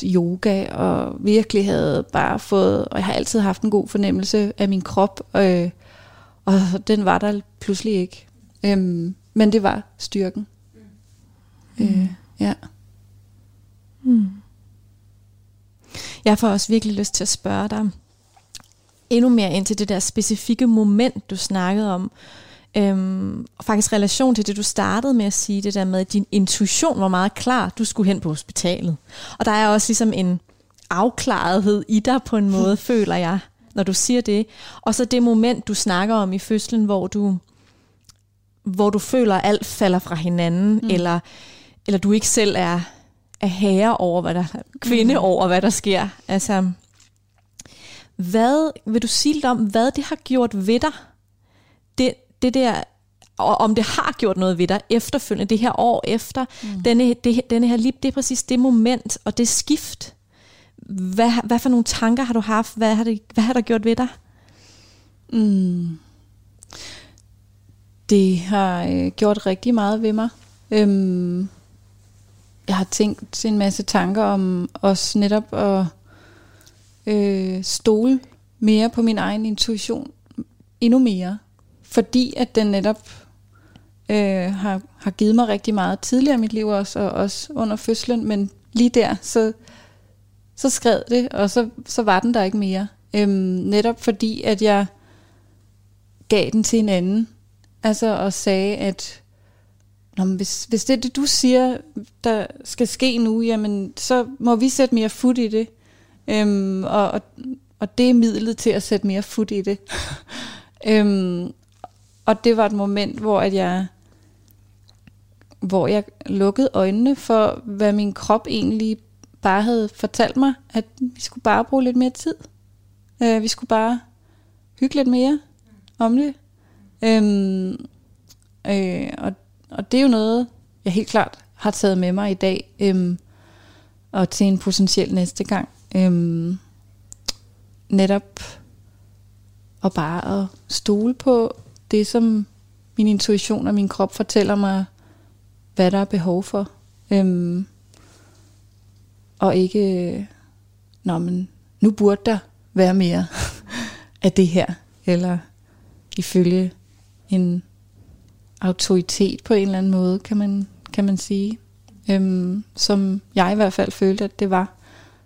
yoga, og virkelig havde bare fået, og jeg har altid haft en god fornemmelse af min krop, øh, og den var der pludselig ikke. Øhm, men det var styrken. Mm. Øh, ja. Mm. Jeg får også virkelig lyst til at spørge dig endnu mere ind til det der specifikke moment, du snakkede om. Øhm, og faktisk relation til det, du startede med at sige, det der med, at din intuition var meget klar, du skulle hen på hospitalet. Og der er også ligesom en afklarethed i dig på en måde, [LAUGHS] føler jeg, når du siger det. Og så det moment, du snakker om i fødslen, hvor du, hvor du føler, at alt falder fra hinanden, mm. eller, eller du ikke selv er, er herre over, hvad der, kvinde mm. over, hvad der sker. Altså, hvad vil du sige lidt om, hvad det har gjort ved dig? Det, det der, og om det har gjort noget ved dig efterfølgende, det her år efter, mm. denne, det, denne her lige, det er præcis det moment og det skift. Hvad, hvad for nogle tanker har du haft? Hvad har det, hvad har der gjort ved dig? Mm. Det har øh, gjort rigtig meget ved mig. Øhm, jeg har tænkt en masse tanker om os netop at øh, stole mere på min egen intuition endnu mere. Fordi at den netop øh, har, har givet mig rigtig meget tidligere i mit liv også, og også under fødslen, men lige der, så, så skred det, og så, så var den der ikke mere. Øhm, netop fordi, at jeg gav den til en anden, altså og sagde, at Nå, men hvis, hvis det er det, du siger, der skal ske nu, jamen, så må vi sætte mere fod i det. Øhm, og, og, og det er midlet til at sætte mere fod i det. [LAUGHS] øhm, og det var et moment, hvor at jeg hvor jeg lukkede øjnene for, hvad min krop egentlig bare havde fortalt mig, at vi skulle bare bruge lidt mere tid. Øh, vi skulle bare hygge lidt mere om det. Øhm, øh, og, og det er jo noget, jeg helt klart har taget med mig i dag, øhm, og til en potentiel næste gang. Øhm, netop og bare at stole på det, som min intuition og min krop fortæller mig, hvad der er behov for. Øhm, og ikke, nå, men nu burde der være mere [LAUGHS] af det her, eller ifølge en autoritet på en eller anden måde, kan man, kan man sige. Øhm, som jeg i hvert fald følte, at det var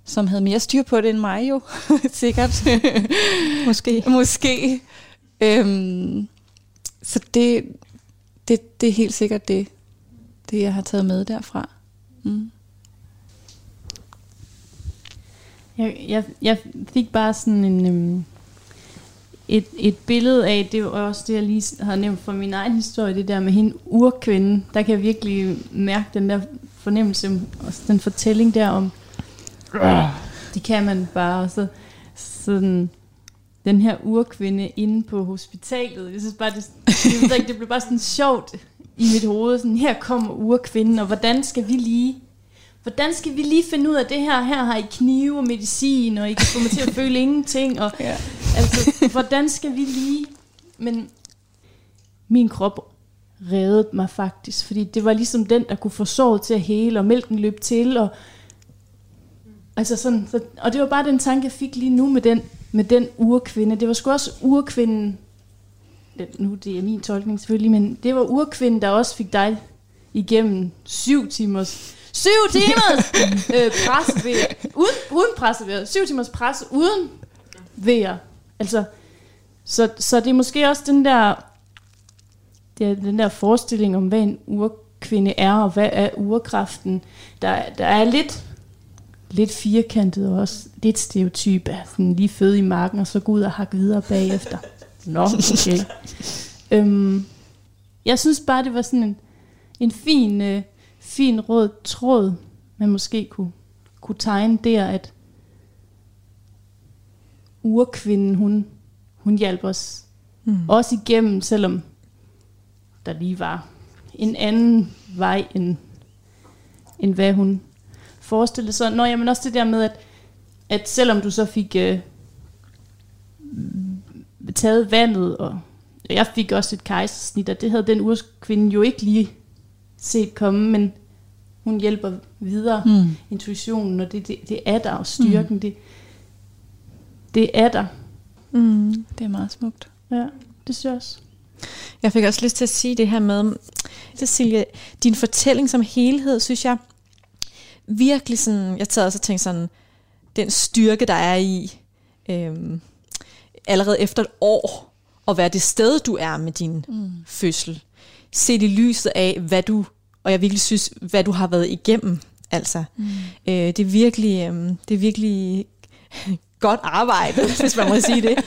som havde mere styr på det end mig jo, [LAUGHS] sikkert. Måske. Måske. Øhm, så det, det, det er helt sikkert det, det, jeg har taget med derfra. Mm. Jeg, jeg, jeg fik bare sådan en, øhm, et, et billede af, det var også det, jeg lige har nævnt fra min egen historie, det der med hende urkvinden. Der kan jeg virkelig mærke den der fornemmelse, og den fortælling der om, det kan man bare. Så, sådan, den her urkvinde inde på hospitalet. Jeg synes bare, det, det, det blev bare sådan sjovt i mit hoved. Sådan, her kommer urkvinden, og hvordan skal vi lige hvordan skal vi lige finde ud af det her? Her har I knive og medicin, og I kan få mig til at [LAUGHS] føle ingenting. Og, ja. Altså, hvordan skal vi lige... Men min krop reddede mig faktisk, fordi det var ligesom den, der kunne få såret til at hele, og mælken løb til, og Altså sådan, så, og det var bare den tanke, jeg fik lige nu med den, med den urkvinde. Det var sgu også urkvinden, nu det er min tolkning selvfølgelig, men det var urkvinden, der også fik dig igennem syv timers, syv timers [LAUGHS] øh, pressevejer, uden, uden pressevejer, syv timers presse uden vejer. Altså, så, så det er måske også den der, det er den der forestilling om, hvad en urkvinde er, og hvad er urkraften, der, der er lidt lidt firkantet og også lidt stereotyp af sådan lige føde i marken, og så gå ud og hakke videre bagefter. [LAUGHS] Nå, okay. øhm, jeg synes bare, det var sådan en, en fin, øh, fin rød tråd, man måske kunne, kunne tegne der, at urkvinden, hun, hun hjalp os mm. også igennem, selvom der lige var en anden vej, end, end hvad hun forestille sig. Nå, jamen også det der med, at, at selvom du så fik øh, taget vandet, og jeg fik også et kejsersnit, og det havde den urskvinde jo ikke lige set komme, men hun hjælper videre mm. intuitionen, og det, det, det er der, og styrken, mm. det, det er der. Mm, det er meget smukt. Ja, det synes jeg også. Jeg fik også lyst til at sige det her med, Cecilie, din fortælling som helhed, synes jeg virkelig sådan, jeg tager også og tænkte sådan, den styrke, der er i, øhm, allerede efter et år, at være det sted, du er med din mm. fødsel. Set i lyset af, hvad du, og jeg virkelig synes, hvad du har været igennem. Altså, mm. øh, det er virkelig, øh, det er virkelig [LAUGHS] godt arbejde, [LAUGHS] hvis man må sige det.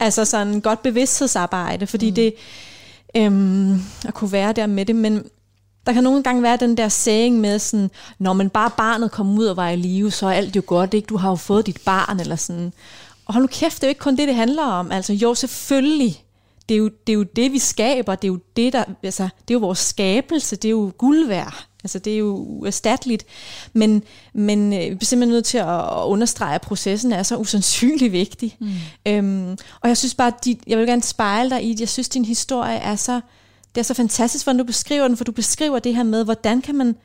Altså sådan godt bevidsthedsarbejde, fordi mm. det øhm, at kunne være der med det, men der kan nogle gange være den der saying med sådan, når man bare barnet kommer ud og var i live, så er alt jo godt, ikke? Du har jo fået dit barn, eller sådan. Og hold nu kæft, det er jo ikke kun det, det handler om. Altså jo, selvfølgelig. Det er jo det, er jo det vi skaber. Det er jo det, der, altså, det er jo vores skabelse. Det er jo guld værd. Altså det er jo uerstatteligt. Men, men øh, vi er simpelthen nødt til at understrege, at processen er så usandsynlig vigtig. Mm. Øhm, og jeg synes bare, at jeg vil gerne spejle dig i det. Jeg synes, din historie er så, det er så fantastisk, hvordan du beskriver den, for du beskriver det her med, hvordan kan man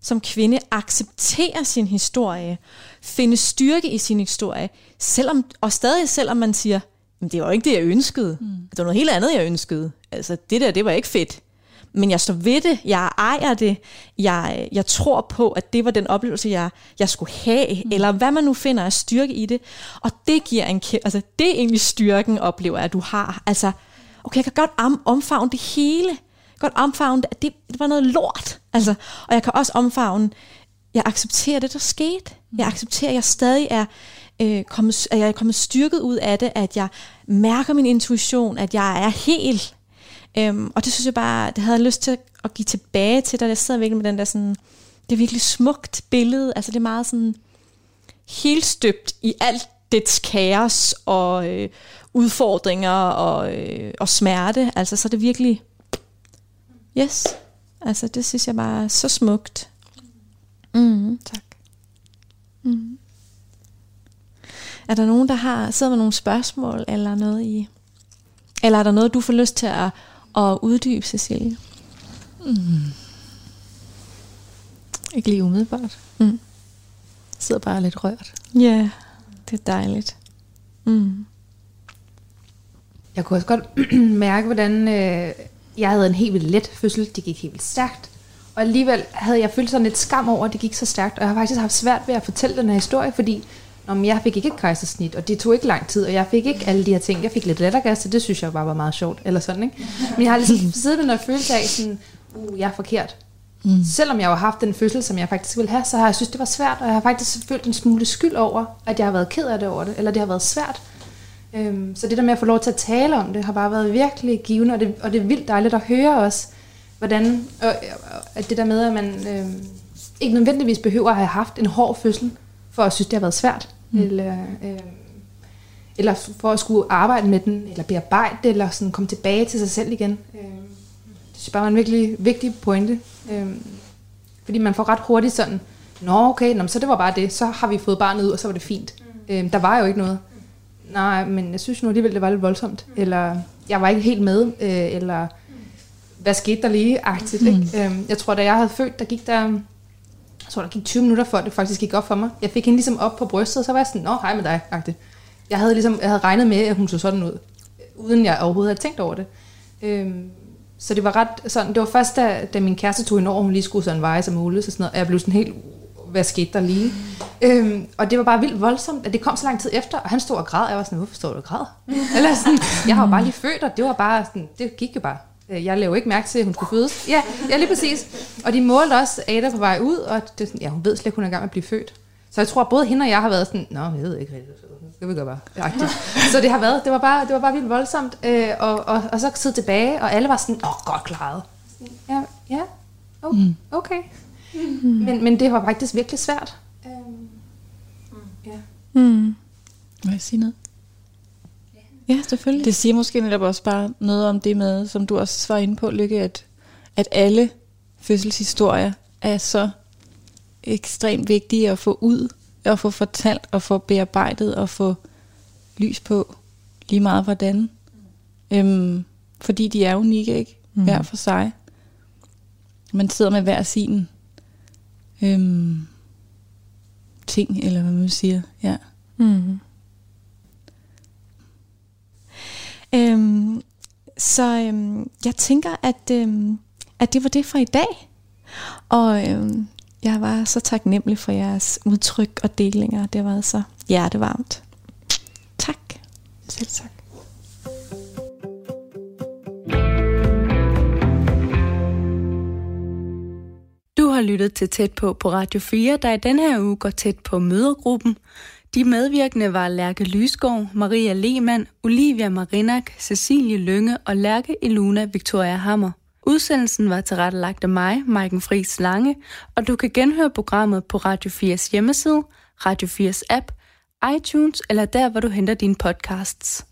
som kvinde acceptere sin historie, finde styrke i sin historie, selvom, og stadig selvom man siger, men det var ikke det, jeg ønskede. Mm. Det var noget helt andet, jeg ønskede. Altså, det der, det var ikke fedt. Men jeg står ved det, jeg ejer det, jeg, jeg tror på, at det var den oplevelse, jeg, jeg skulle have, mm. eller hvad man nu finder af styrke i det. Og det giver en altså det er egentlig styrken, oplever at du har. Altså, okay, jeg kan godt om, omfavne det hele. Godt omfavne, at det, det var noget lort. Altså, og jeg kan også omfavne, jeg accepterer det, der skete. Jeg accepterer, at jeg stadig er, øh, kommet, at jeg er kommet styrket ud af det, at jeg mærker min intuition, at jeg er helt. Øhm, og det synes jeg bare, det havde jeg lyst til at give tilbage til dig. Jeg sidder virkelig med den der sådan, det er virkelig smukt billede. Altså det er meget sådan helt støbt i alt dets kaos og øh, udfordringer og, øh, og smerte. Altså så er det virkelig, yes, altså det synes jeg bare er så smukt. Mm, tak. Mm. Er der nogen, der har sidder med nogle spørgsmål eller noget i? Eller er der noget, du får lyst til at, at uddybe, Cecilie? Mm. Ikke lige umiddelbart. Mm. Jeg sidder bare lidt rørt. Ja, yeah, det er dejligt. Mm. Jeg kunne også godt [CLEARS THROAT] mærke, hvordan øh, jeg havde en helt vildt let fødsel. Det gik helt vildt stærkt. Og alligevel havde jeg følt sådan lidt skam over, at det gik så stærkt. Og jeg har faktisk haft svært ved at fortælle den her historie, fordi Nå, jeg fik ikke et kejsersnit, og det tog ikke lang tid, og jeg fik ikke alle de her ting. Jeg fik lidt lattergas, så det synes jeg bare var meget sjovt, eller sådan, ikke? Men jeg har ligesom [LAUGHS] siddet med noget følelse af, sådan, uh, jeg er forkert. Mm. Selvom jeg har haft den fødsel, som jeg faktisk ville have, så har jeg synes, det var svært, og jeg har faktisk følt en smule skyld over, at jeg har været ked af det over det, eller det har været svært. Øhm, så det der med at få lov til at tale om det, har bare været virkelig givende, og det, og det er vildt dejligt at høre også, hvordan, og, at det der med, at man øhm, ikke nødvendigvis behøver at have haft en hård fødsel, for at synes, det har været svært mm. eller, øh, eller for at skulle arbejde med den, eller bearbejde det, eller sådan komme tilbage til sig selv igen. Øh, det synes jeg bare var en virkelig vigtig pointe. Øh, fordi man får ret hurtigt sådan, nå okay, nå, så det var bare det, så har vi fået barnet ud, og så var det fint. Mm. Øh, der var jo ikke noget. Nej, men jeg synes nu alligevel, det var lidt voldsomt. Mm. Eller jeg var ikke helt med, øh, eller hvad skete der lige, agtigt. Mm. Ikke? Øh, jeg tror, da jeg havde født, der gik der jeg tror, der gik 20 minutter før det faktisk gik op for mig. Jeg fik hende ligesom op på brystet, og så var jeg sådan, nå, hej med dig, agtigt. Jeg havde, ligesom, jeg havde regnet med, at hun så sådan ud, uden jeg overhovedet havde tænkt over det. Øhm, så det var ret sådan, det var først, da, da min kæreste tog hende over, hun lige skulle sådan veje som muligt, så sådan noget, og jeg blev sådan helt, hvad skete der lige? Øhm, og det var bare vildt voldsomt, at det kom så lang tid efter, og han stod og græd, og jeg var sådan, hvorfor står du og græd? [LAUGHS] Eller sådan, jeg har jo bare lige født, og det var bare sådan, det gik jo bare. Øh, jeg lavede ikke mærke til, at hun skulle fødes. Ja, ja, lige præcis. Og de målte også Ada på vej ud, og det, sådan, ja, hun ved slet ikke, hun er i gang med at blive født. Så jeg tror, at både hende og jeg har været sådan, nå, jeg ved ikke rigtigt, det vil gøre bare. Ja, så det har været, det var bare, det var bare vildt voldsomt. Øh, og, og, og, så sidde tilbage, og alle var sådan, åh, godt klaret. Ja, ja, mm. okay. Mm. Men, men det var faktisk virkelig svært. Um, ja. Mm. Må jeg sige noget? Ja, selvfølgelig. Det siger måske netop også bare noget om det med, som du også var inde på, Lykke, at, at alle fødselshistorier er så ekstremt vigtige at få ud, og få fortalt, og få bearbejdet, og få lys på lige meget hvordan. Øhm, fordi de er unikke, ikke? Mhm. Hver for sig. Man sidder med hver sin øhm, ting, eller hvad man siger. Ja. Mm. Øhm, så øhm, jeg tænker, at, øhm, at det var det for i dag. Og øhm, jeg var så taknemmelig for jeres udtryk og delinger. Det været så hjertevarmt. Tak. Selv tak. Har lyttet til Tæt på på Radio 4, der i denne her uge går tæt på mødergruppen. De medvirkende var Lærke Lysgaard, Maria Lehmann, Olivia Marinak, Cecilie Lønge og Lærke Eluna Victoria Hammer. Udsendelsen var tilrettelagt af mig, Maiken Friis Lange, og du kan genhøre programmet på Radio 4's hjemmeside, Radio 4's app, iTunes eller der, hvor du henter dine podcasts.